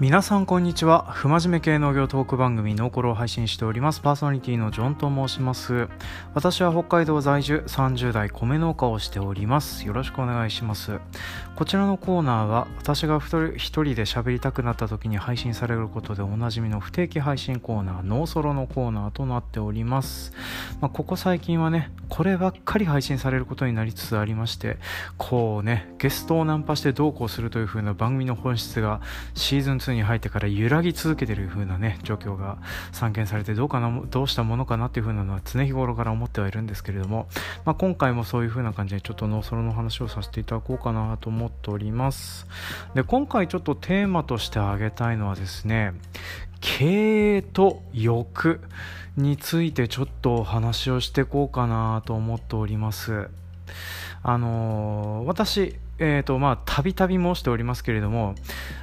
皆さんこんにちは。不真面目系農業トーク番組ノーコロを配信しております。パーソナリティのジョンと申します。私は北海道在住30代米農家をしております。よろしくお願いします。こちらのコーナーは私が一人で喋りたくなった時に配信されることでおなじみの不定期配信コーナーノーソロのコーナーとなっております、まあ、ここ最近はねこればっかり配信されることになりつつありましてこうねゲストをナンパしてどうこうするという風な番組の本質がシーズン2に入ってから揺らぎ続けてる風なね状況が散見されてどうかなどうしたものかなっていう風なのは常日頃から思ってはいるんですけれども、まあ、今回もそういう風な感じでちょっとノーソロの話をさせていただこうかなと思っております。で今回ちょっとテーマとして挙げたいのはですね経営と欲についてちょっとお話をしていこうかなと思っております。あのー、私えーとまあ、たびたび申しておりますけれども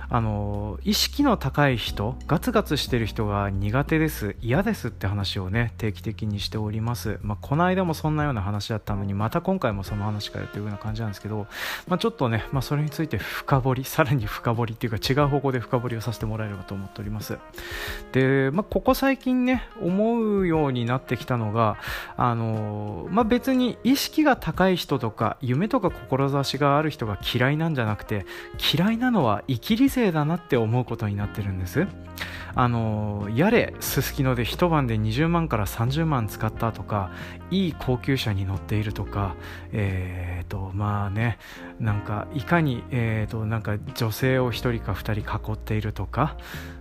あの意識の高い人ガツガツしてる人が苦手です嫌ですって話をね定期的にしております、まあ、この間もそんなような話だったのにまた今回もその話かよというような感じなんですけど、まあ、ちょっとね、まあ、それについて深掘りさらに深掘りっていうか違う方向で深掘りをさせてもらえればと思っております。で、まあ、ここ最近ね思うようになってきたのがあの、まあ、別に意識が高い人とか夢とか志がある人が嫌いなんじゃなくて嫌いなのは生き理性だなって思うことになってるんです。あのやれすすきので一晩で20万から30万使ったとかいい高級車に乗っているとかえー、とまあねなんかいかに、えーと、なんか女性を1人か2人囲っているとか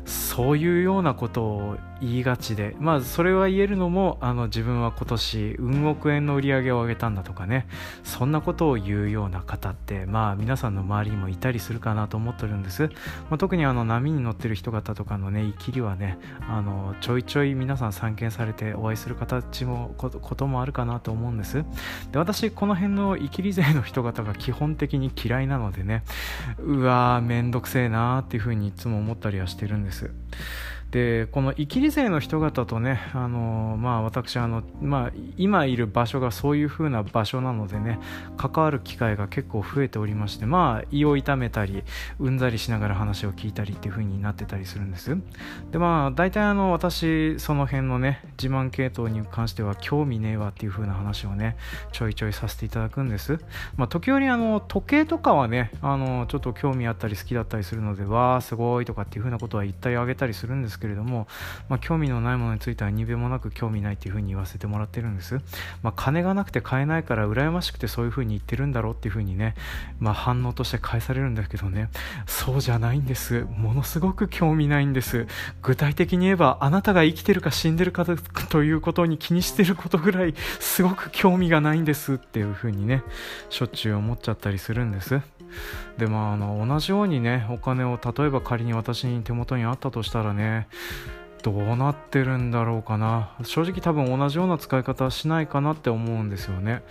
そういうようなことを言いがちで。まあそれは言えるのもあの自分は今年運億円の売り上げを上げたんだとかね。そんなことを言うような方ってまあ皆さんの周りにもいたりするかなと思ってるんです、まあ、特にあの波に乗ってる人方とかのね生きりはねあのちょいちょい皆さん散見されてお会いする形もこともあるかなと思うんです。で私この辺の生きり勢の人方が基本的的に嫌いなのでね。うわーめんどくせえなーっていうふうにいつも思ったりはしてるんです。でこの生きり勢の人方とねあの、まあ、私あの、まあ、今いる場所がそういう風な場所なのでね関わる機会が結構増えておりましてまあ胃を痛めたりうんざりしながら話を聞いたりっていう風になってたりするんです。でまあ大体あの私その辺のね自慢系統に関しては興味ねえわっていう風な話をねちょいちょいさせていただくんです、まあ、時折あの時計とかはねあのちょっと興味あったり好きだったりするのでわあすごいとかっていう風なことは言ったりあげたりするんですけれども、まあ、興味のないものについてはにべもなく興味ないっていうふうに言わせてもらってるんです、まあ、金がなくて買えないから羨ましくてそういうふうに言ってるんだろうっていうふうにね、まあ、反応として返されるんだけどね。そうじゃないんです。ものすごく興味ないんです。具体的に言えばあなたが生きてるか死んでるかということに気にしてることぐらいすごく興味がないんですっていうふうにねしょっちゅう思っちゃったりするんです。でまああの同じようにねお金を例えば仮に私に手元にあったとしたらねどうなってるんだろうかな。正直多分同じような使い方はしないかなって思うんですよね。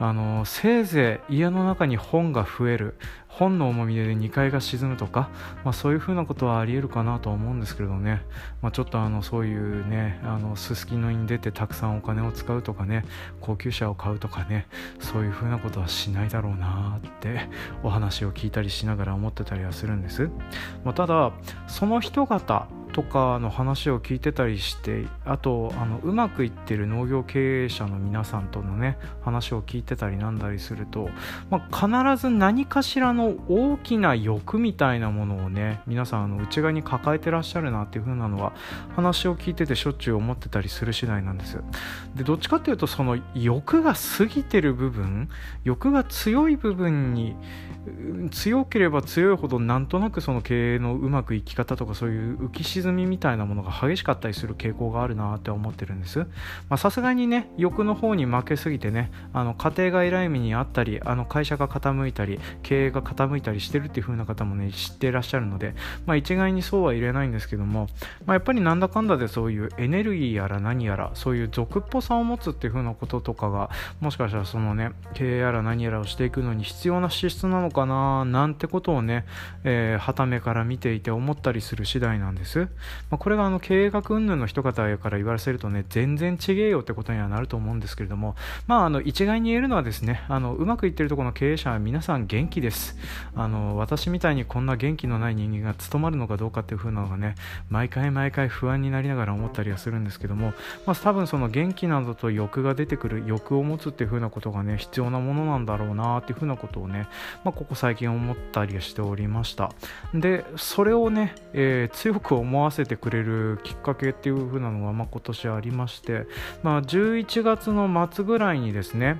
あのせいぜい家の中に本が増える。本の重みで2階が沈むとか、まあ、そういうふうなことはありえるかなとは思うんですけれどね、まあ、ちょっとあのそういうねあのすすきのに出てたくさんお金を使うとかね高級車を買うとかねそういうふうなことはしないだろうなってお話を聞いたりしながら思ってたりはするんです、まあ、ただその人方とかの話を聞いてたりしてあとあのうまくいってる農業経営者の皆さんとのね話を聞いてたりなんだりすると、まあ、必ず何かしらのの大きな欲みたいなものをね皆さんあの内側に抱えてらっしゃるなっていう風なのは話を聞いててしょっちゅう思ってたりする次第なんです。でどっちかっていうとその欲が過ぎてる部分欲が強い部分に強ければ強いほどなんとなくその経営のうまくいき方とかそういう浮き沈みみたいなものが激しかったりする傾向があるなって思ってるんです。さすがにね欲の方に負けすぎてねあの家庭が依頼目にあったりあの会社が傾いたり経営が傾いたりしてるっていう風な方もね知っていらっしゃるので、まあ、一概にそうは言えないんですけども、まあ、やっぱりなんだかんだでそういうエネルギーやら何やらそういう俗っぽさを持つっていう風なこととかがもしかしたらそのね経営やら何やらをしていくのに必要な資質なのかななんてことをね、はためから見ていて思ったりする次第なんです。まあ、これがあの経営学云々の人方から言わせるとね全然違えよってことにはなると思うんですけれども、まあ、あの一概に言えるのはですねあのうまくいってるところの経営者は皆さん元気です。あの私みたいにこんな元気のない人間が務まるのかどうかっていう風なのがね毎回毎回不安になりながら思ったりはするんですけども、まあ、多分その元気などと欲が出てくる欲を持つっていう風なことがね必要なものなんだろうなっていう風なことをね、まあ、ここ最近思ったりしておりました。でそれをね、えー、強く思わせてくれるきっかけっていう風なのが、まあ、今年ありまして、まあ、11月の末ぐらいにですね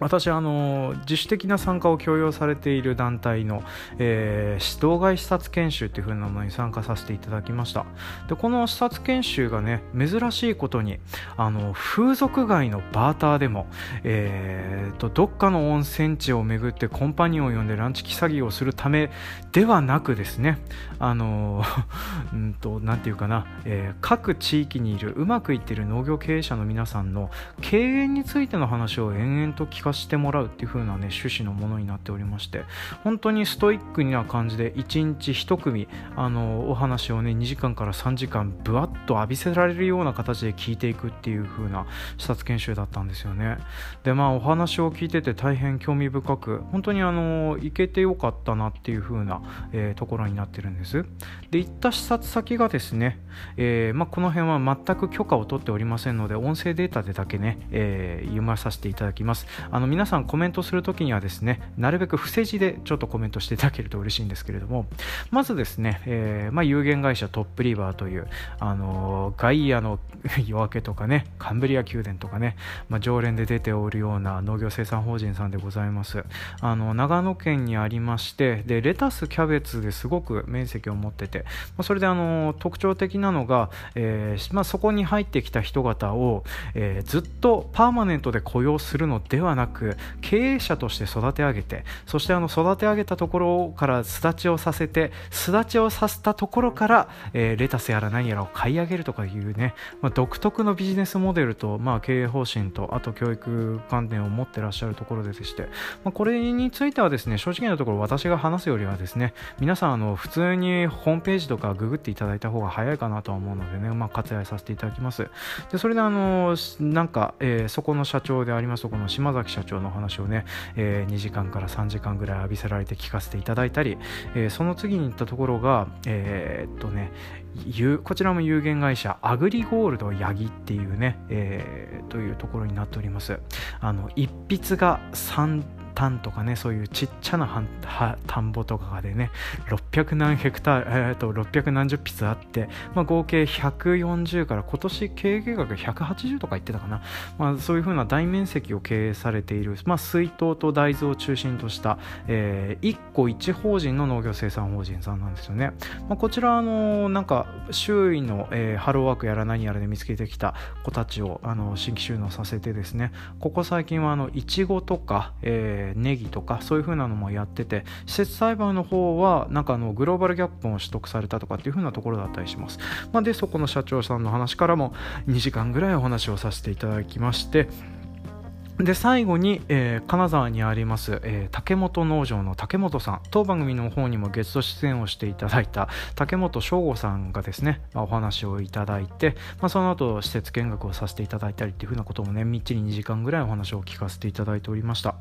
私あの自主的な参加を強要されている団体の、えー、指導外視察研修という風なものに参加させていただきました。でこの視察研修がね珍しいことにあの風俗街のバーターでも、えーと、どっかの温泉地を巡ってコンパニオンを呼んでランチ詐欺をするためではなくですねあの んとなんていうかな、えー、各地域にいるうまくいっている農業経営者の皆さんの経営についての話を延々と聞かかしてもらうっていう風なね趣旨のものになっておりまして本当にストイックな感じで1日1組あのお話をね2時間から3時間ぶわっと浴びせられるような形で聞いていくっていう風な視察研修だったんですよね。でまあお話を聞いてて大変興味深く本当にあの行けてよかったなっていう風な、えー、ところになってるんです。で行った視察先がですね、えー、まあ、この辺は全く許可を取っておりませんので音声データでだけね、えー、読まさせていただきます。あの皆さんコメントするときにはですねなるべく伏せ字でちょっとコメントしていただけると嬉しいんですけれどもまずですね、えー、まあ、有限会社トップリバーという、あのガイアの 夜明けとかねカンブリア宮殿とかね、まあ、常連で出ておるような農業生産法人さんでございます。あの長野県にありましてでレタスキャベツですごく面積を持ってて、まあ、それであの特徴的なのが、えー、まあ、そこに入ってきた人方を、えー、ずっとパーマネントで雇用するのではなくく経営者として育て上げてそしてあの育て上げたところから巣立ちをさせて巣立ちをさせたところから、えー、レタスやら何やらを買い上げるとかいうね、まあ、独特のビジネスモデルと、まあ、経営方針とあと教育観点を持ってらっしゃるところでして、まあ、これについてはですね正直なところ私が話すよりはですね皆さんあの普通にホームページとかググっていただいた方が早いかなとは思うのでね、まあ、割愛させていただきます。でそれであのなんか、えー、そこの社長でありますこの島崎社長の話をね、えー、2時間から3時間ぐらい浴びせられて聞かせていただいたり、えー、その次に行ったところが、えー、っとね、こちらも有限会社アグリゴールドヤギっていうね、えー、というところになっております。あの一筆が3単とかねそういうちっちゃな田んぼとかでね600何ヘクタール、えー、と600何十筆あって、まあ、合計140から今年経営計画180とか言ってたかな、まあ、そういうふうな大面積を経営されている、まあ、水筒と大豆を中心とした、えー、1個1法人の農業生産法人さんなんですよね、まあ、こちらあのなんか周囲の、えー、ハローワークやら何やらで見つけてきた子たちをあの新規収納させてですね。ここ最近はあのいちごとか、えーネギとかそういう風なのもやってて施設栽培の方はなんかあのグローバルギャップも取得されたとかっていう風なところだったりします、まあ、でそこの社長さんの話からも2時間ぐらいお話をさせていただきましてで最後に、えー、金沢にあります、えー、竹本農場の竹本さん。当番組の方にもゲスト出演をしていただいた竹本翔吾さんがですね、まあ、お話をいただいて、まあ、その後施設見学をさせていただいたりっていうふうなこともねみっちり2時間ぐらいお話を聞かせていただいておりました。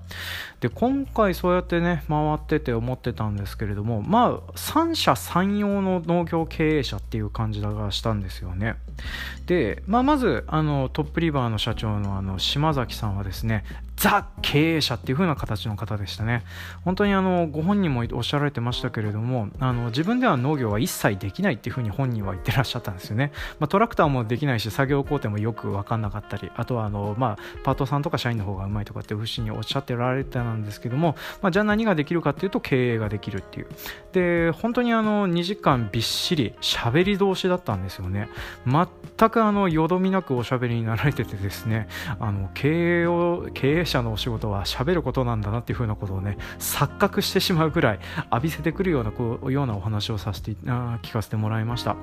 で今回そうやってね回ってて思ってたんですけれどもまあ三者三様の農業経営者っていう感じがしたんですよね。で、まあ、まずあのトップリバーの社長のあの島崎さんはですねねザ経営者っていう風な形の方でしたね。本当にあのご本人もおっしゃられてましたけれどもあの自分では農業は一切できないっていう風に本人は言ってらっしゃったんですよね、まあ、トラクターもできないし作業工程もよく分かんなかったりあとはあの、まあ、パートさんとか社員の方がうまいとかっていうふうにおっしゃってられてたんですけども、まあ、じゃあ何ができるかっていうと経営ができるっていう。で本当にあの2時間びっしり喋り通しだったんですよね。全くあのよどみなくおしゃべりになられててですねあの経営を経営者のお仕事は喋ることなんだなっていうふうなことをね錯覚してしまうぐらい浴びせてくるようなこうようなお話をさせてあ聞かせてもらいました。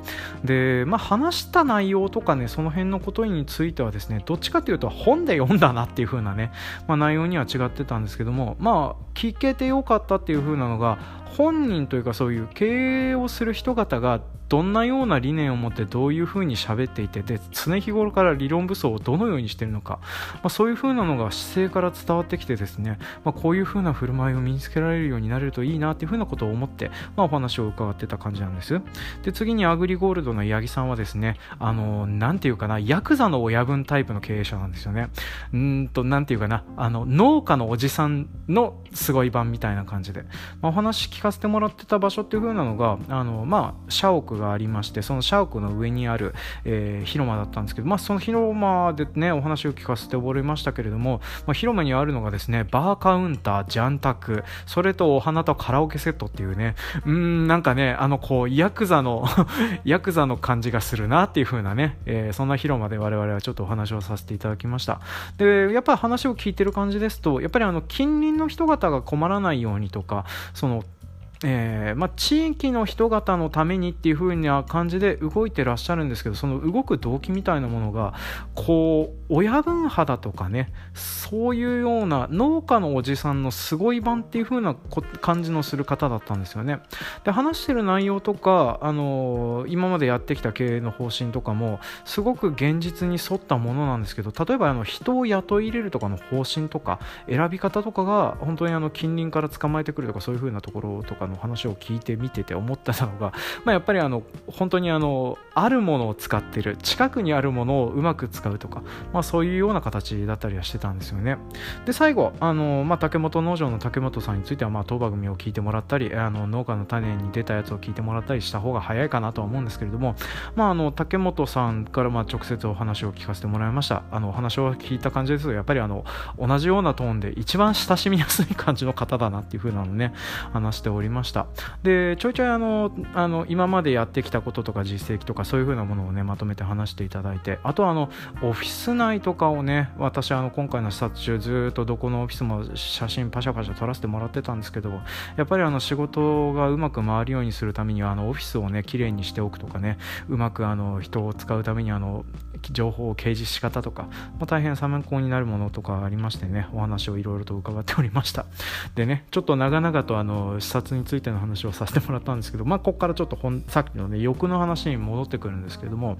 でまあ話した内容とかねその辺のことについてはですねどっちかというと本で読んだなっていう風なね、まあ、内容には違ってたんですけどもまあ聞けてよかったっていう風なのが本人というかそういう経営をする人方がどんなような理念を持ってどういうふうに喋っていてで常日頃から理論武装をどのようにしているのか、まあ、そういうふうなのが姿勢から伝わってきてですね、まあ、こういうふうな振る舞いを身につけられるようになれるといいなっていうふうなことを思って、まあ、お話を伺ってた感じなんです。で次にアグリゴールドの八木さんはですねあのなんていうかなヤクザの親分タイプの経営者なんですよね。うんとなんていうかなあの農家のおじさんのすごい版みたいな感じで、まあ、お話聞かせてもらってた場所っていう風なのがあのまあ社屋がありましてその社屋の上にある、えー、広間だったんですけど、まあ、その広間でねお話を聞かせておりましたけれども、まあ、広間にあるのがですねバーカウンタージャンタクそれとお花とカラオケセットっていうねうんなんかねあのこうヤクザの ヤクザの感じがするなっていう風なね、えー、そんな広間で我々はちょっとお話をさせていただきました。でやっぱり話を聞いてる感じですとやっぱりあの近隣の人方が困らないようにとかそのえー、まあ、地域の人々のためにっていう風な感じで動いてらっしゃるんですけどその動く動機みたいなものがこう親分肌とかねそういうような農家のおじさんのすごい版っていう風な感じのする方だったんですよね。で話してる内容とか、あのー、今までやってきた経営の方針とかもすごく現実に沿ったものなんですけど例えばあの人を雇い入れるとかの方針とか選び方とかが本当にあの近隣から捕まえてくるとかそういう風なところとかの話を聞いてみてて思ったのが、まあ、やっぱりあの本当にあのあるものを使ってる近くにあるものをうまく使うとか、まあ、そういうような形だったりはしてたんですよね。で最後あの、まあ、竹本農場の竹本さんについては、まあ、当番組を聞いてもらったりあの農家の種に出たやつを聞いてもらったりした方が早いかなとは思うんですけれども、まあ、あの竹本さんからまあ直接お話を聞かせてもらいました。あのお話を聞いた感じですとやっぱりあの同じようなトーンで一番親しみやすい感じの方だなっていう風なのね話しておりました。でちょいちょいあのあの今までやってきたこととか実績とかそういう風なものをねまとめて話していただいてあとはあのオフィス内とかをね私あの今回の視察中ずっとどこのオフィスも写真パシャパシャ撮らせてもらってたんですけどやっぱりあの仕事がうまく回るようにするためにはあのオフィスをね綺麗にしておくとかねうまくあの人を使うためにあの情報を掲示し方とか、まあ、大変参考になるものとかありましてねお話をいろいろと伺っておりました。でねちょっと長々とあの視察についての話をさせてもらったんですけどまあここからちょっとさっきのね欲の話に戻ってくるんですけども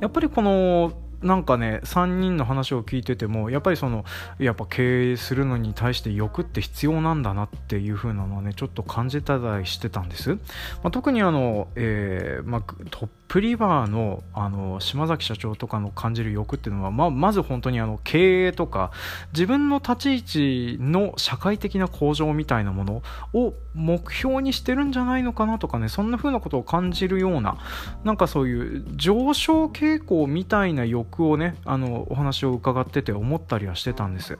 やっぱりこのなんかね3人の話を聞いててもやっぱりそのやっぱ経営するのに対して欲って必要なんだなっていう風なのはねちょっと感じたりしてたんです、まあ、特にあの、えーまあ、トップリバーのあの島崎社長とかの感じる欲っていうのは、まあ、まず本当にあの経営とか自分の立ち位置の社会的な向上みたいなものを目標にしてるんじゃないのかなとかねそんな風なことを感じるようななんかそういう上昇傾向みたいな欲をねあのお話を伺ってて思ったりはしてたんです。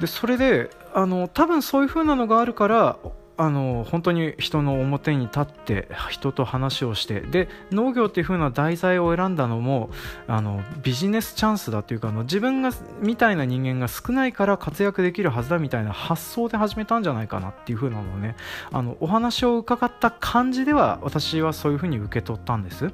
でそれであの多分そういう風なのがあるからあの本当に人の表に立って人と話をしてで農業っていう風な題材を選んだのもあのビジネスチャンスだっていうかあの自分がみたいな人間が少ないから活躍できるはずだみたいな発想で始めたんじゃないかなっていう風なのをねあのお話を伺った感じでは私はそういう風に受け取ったんです。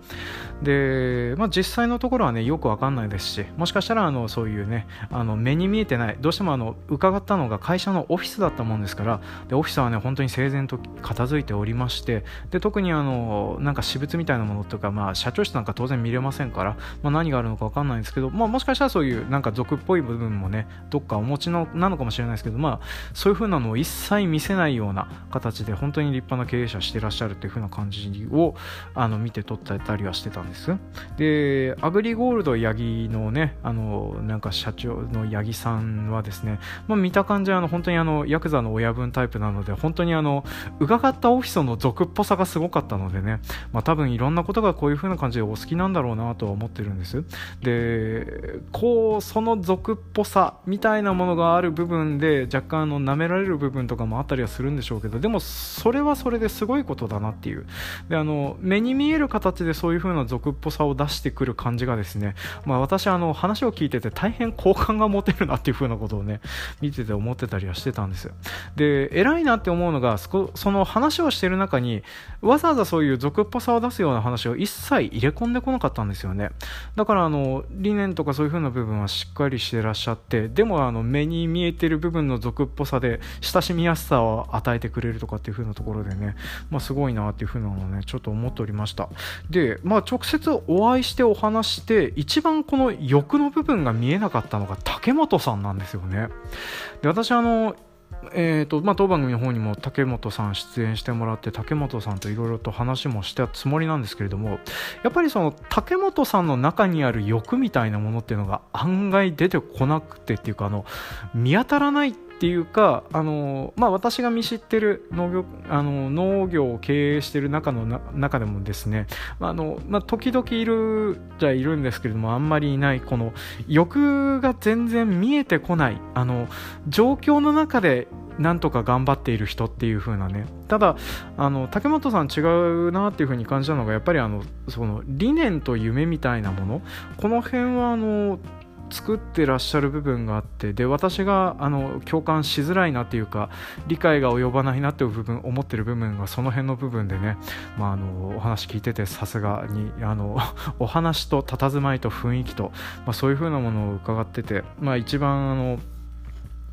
で、まあ、実際のところはねよくわかんないですしもしかしたらあのそういうねあの目に見えてないどうしてもあの伺ったのが会社のオフィスだったもんですからでオフィスはね本当に整然と片付いておりましてで特にあのなんか私物みたいなものとか、まあ、社長室なんか当然見れませんから、まあ、何があるのか分かんないんですけど、まあ、もしかしたらそういうなんか俗っぽい部分もねどっかお持ちのなのかもしれないですけど、まあ、そういう風なのを一切見せないような形で本当に立派な経営者してらっしゃるっていう風な感じをあの見て取ったりはしてたんです。でアグリゴールド八木のねあのなんか社長の八木さんはですね、まあ、見た感じあの本当にあのヤクザの親分タイプなので本当にあのの伺ったオフィスの俗っぽさがすごかったのでね、まあ、多分いろんなことがこういう風な感じでお好きなんだろうなとは思ってるんです。でこうその俗っぽさみたいなものがある部分で若干あの舐められる部分とかもあったりはするんでしょうけどでもそれはそれですごいことだなっていう。であの目に見える形でそういう風な俗っぽさを出してくる感じがですね、まあ、私あの話を聞いてて大変好感が持てるなっていう風なことをね見てて思ってたりはしてたんです。で偉いなって思うのがその話をしている中にわざわざそういう俗っぽさを出すような話を一切入れ込んでこなかったんですよね。だからあの理念とかそういう風な部分はしっかりしてらっしゃってでもあの目に見えてる部分の俗っぽさで親しみやすさを与えてくれるとかっていう風なところでね、まあ、すごいなっていう風なのをねちょっと思っておりました。でまあ直接お会いしてお話して一番この欲の部分が見えなかったのが竹本さんなんですよね。で私あのえーとまあ、当番組の方にも竹本さん出演してもらって竹本さんといろいろと話もしたつもりなんですけれどもやっぱりその竹本さんの中にある欲みたいなものっていうのが案外出てこなくてっていうかあの見当たらないってていうかあの、まあ、私が見知ってる農業あの農業を経営してる中の中でもですねあの、まあ、時々いるじゃいるんですけれどもあんまりいないこの欲が全然見えてこないあの状況の中でなんとか頑張っている人っていう風なね。ただあの竹本さん違うなっていう風に感じたのがやっぱりあのその理念と夢みたいなもの。この辺はあの作ってらっしゃる部分があってで私があの共感しづらいなっていうか理解が及ばないなっていう部分思ってる部分がその辺の部分でね、まあ、あのお話聞いててさすがにあの お話と佇まいと雰囲気と、まあ、そういう風なものを伺ってて、まあ、一番あの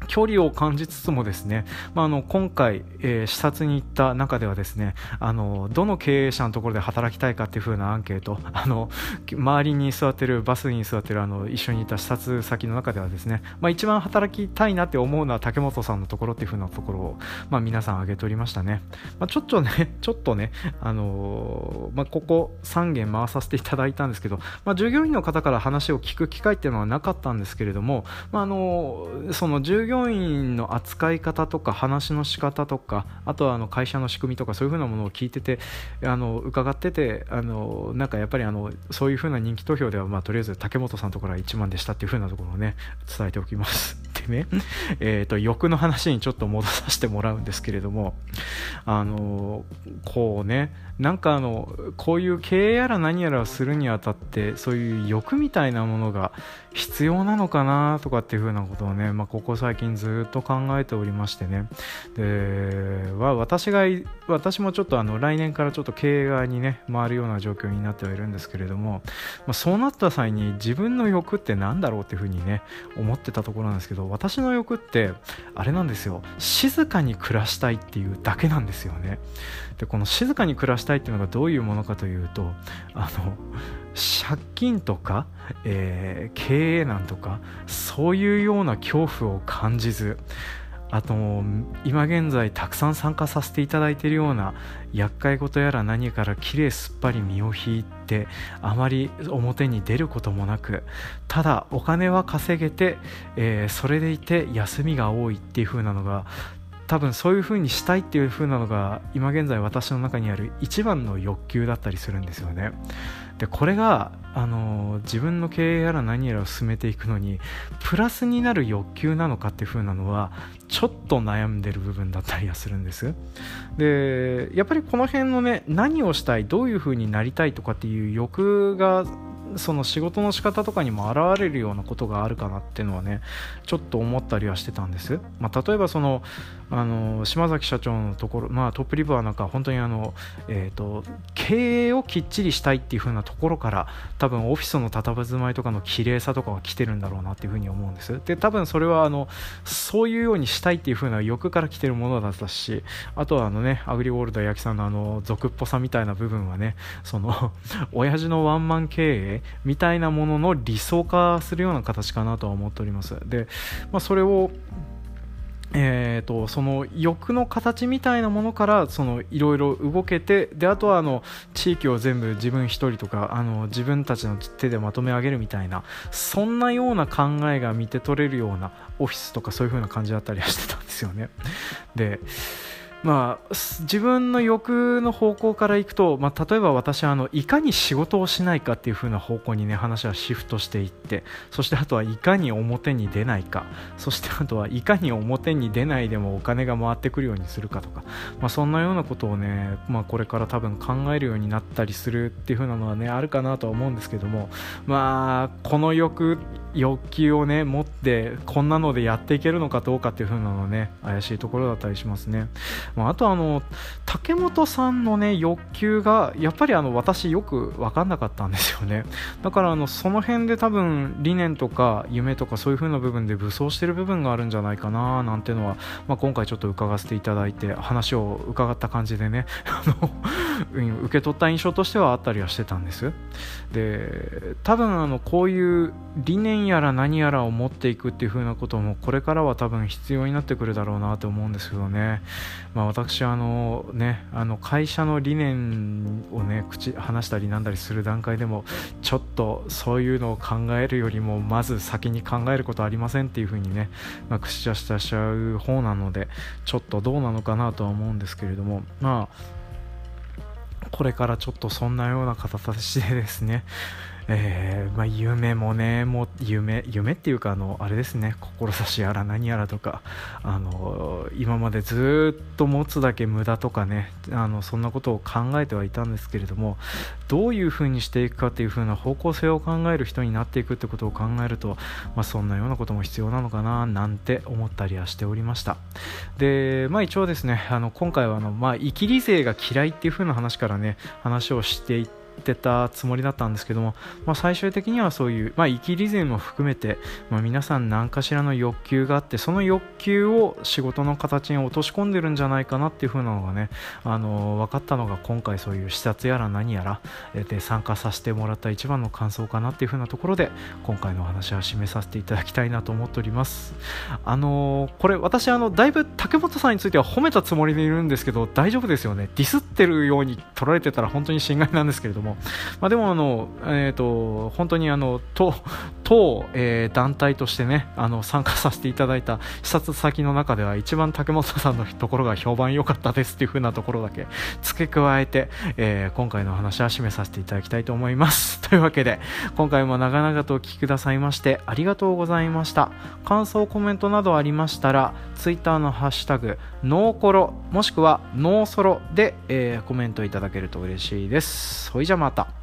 距離を感じつつもですね、まあ、あの今回、えー、視察に行った中ではですねあのどの経営者のところで働きたいかっていう風なアンケート あの周りに座ってるバスに座ってるあの一緒にいた視察先の中ではですね、まあ、一番働きたいなって思うのは竹本さんのところっていう風なところを、まあ、皆さん挙げておりましたね、まあ、ちょっとね ちょっとね、あのー、まあ、ここ3件回させていただいたんですけど、まあ、従業員の方から話を聞く機会っていうのはなかったんですけれども、まあ、あのー、その従業業員の扱い方とか話の仕方とかあとはあの会社の仕組みとかそういうふうなものを聞いててあの伺っててあのなんかやっぱりあのそういうふうな人気投票では、まあ、とりあえず竹本さんのところは1万でしたっていうふうなところをね伝えておきます。でね、えーと、欲の話にちょっと戻させてもらうんですけれどもあのこうねなんかあのこういう経営やら何やらするにあたってそういう欲みたいなものが必要なのかなとかっていうふうなことをね、まあ、ここ最近ずっと考えておりましてね。では私が私もちょっとあの来年からちょっと経営側にね回るような状況になってはいるんですけれども、まあ、そうなった際に自分の欲って何だろうっていうふうにね思ってたところなんですけど私の欲ってあれなんですよ。静かに暮らしたいっていうだけなんですよね。でこの静かに暮らしたいっていうのがどういうものかというとあの借金とか、えー、経営難とかそういうような恐怖を感じずあと今現在たくさん参加させていただいているような厄介事やら何からきれいすっぱり身を引いてあまり表に出ることもなくただお金は稼げて、えー、それでいて休みが多いっていう風なのが多分そういう風にしたいっていう風なのが今現在私の中にある一番の欲求だったりするんですよね。でこれがあの自分の経営やら何やらを進めていくのにプラスになる欲求なのかっていう風なのはちょっと悩んでる部分だったりはするんです。でやっぱりこの辺のね何をしたいどういう風になりたいとかっていう欲がその仕事の仕方とかにも現れるようなことがあるかなっていうのはねちょっと思ったりはしてたんです、まあ、例えばそのあの島崎社長のところ、まあ、トップリブはなんか本当にあの、えーと、経営をきっちりしたいっていう風なところから多分オフィスの佇まいとかの綺麗さとかが来てるんだろうなっていう風に思うんです。で多分それはあのそういうようにしたいっていう風な欲から来てるものだったしあとはあのねアグリウォールド焼きさんのあの俗っぽさみたいな部分はねその 親父のワンマン経営みたいなものの理想化するような形かなとは思っております。で、まあ、それをえーと、その欲の形みたいなものからいろいろ動けてであとはあの地域を全部自分一人とかあの自分たちの手でまとめ上げるみたいなそんなような考えが見て取れるようなオフィスとかそういう風な感じだったりはしてたんですよね。でまあ、自分の欲の方向からいくと、まあ、例えば私はあのいかに仕事をしないかっていう風な方向にね話はシフトしていってそしてあとはいかに表に出ないかそしてあとはいかに表に出ないでもお金が回ってくるようにするかとか、まあ、そんなようなことをね、まあ、これから多分考えるようになったりするっていう風なのはねあるかなとは思うんですけどもまあこの欲欲求をね持ってこんなのでやっていけるのかどうかっていう風なのね怪しいところだったりしますね、まあ、あとあの竹本さんのね欲求がやっぱりあの私よく分かんなかったんですよね。だからあのその辺で多分理念とか夢とかそういう風な部分で武装してる部分があるんじゃないかななんていうのは、まあ、今回ちょっと伺わせていただいて話を伺った感じでね 受け取った印象としてはあったりはしてたんです。で多分あのこういう理念やら何やらを持っていくっていう風なこともこれからは多分必要になってくるだろうなと思うんですけどね、まあ、私あのねあの会社の理念をね口話したりなんだりする段階でもちょっとそういうのを考えるよりもまず先に考えることありませんっていう風にね、まあ、口出しちゃう方なのでちょっとどうなのかなとは思うんですけれどもまあこれからちょっとそんなような形でですね、えー、まあ、夢もねもう夢夢っていうかあのあれですね志やら何やらとかあの今までずっと持つだけ無駄とかねあのそんなことを考えてはいたんですけれどもどういうふうにしていくかっていう風な方向性を考える人になっていくってことを考えると、まあ、そんなようなことも必要なのかななんて思ったりはしておりました。で、まあ、一応ですねあの今回はあの、まあ、生きり勢が嫌いっていう風な話からね話をしていっててたつもりだったんですけども、まあ、最終的にはそういう、まあ、生きり勢も含めて、まあ、皆さん何かしらの欲求があってその欲求を仕事の形に落とし込んでるんじゃないかなっていう風なのがね、あの分かったのが今回そういう視察やら何やらで参加させてもらった一番の感想かなっていう風なところで今回のお話は締めさせていただきたいなと思っております。あのこれ私あのだいぶ竹本さんについては褒めたつもりでいるんですけど大丈夫ですよね。ディスってるように取られてたら本当に心外なんですけれどもも、まあ、でもあの、えーと、本当にあの当当、えー、団体としてねあの参加させていただいた視察先の中では一番竹本さんのところが評判良かったですっていう風なところだけ付け加えて、えー、今回の話は締めさせていただきたいと思います。というわけで今回も長々とお聴きくださいましてありがとうございました。感想コメントなどありましたら Twitter のハッシュタグノーコロもしくはノーソロで、えー、コメントいただけると嬉しいです。それじゃまた。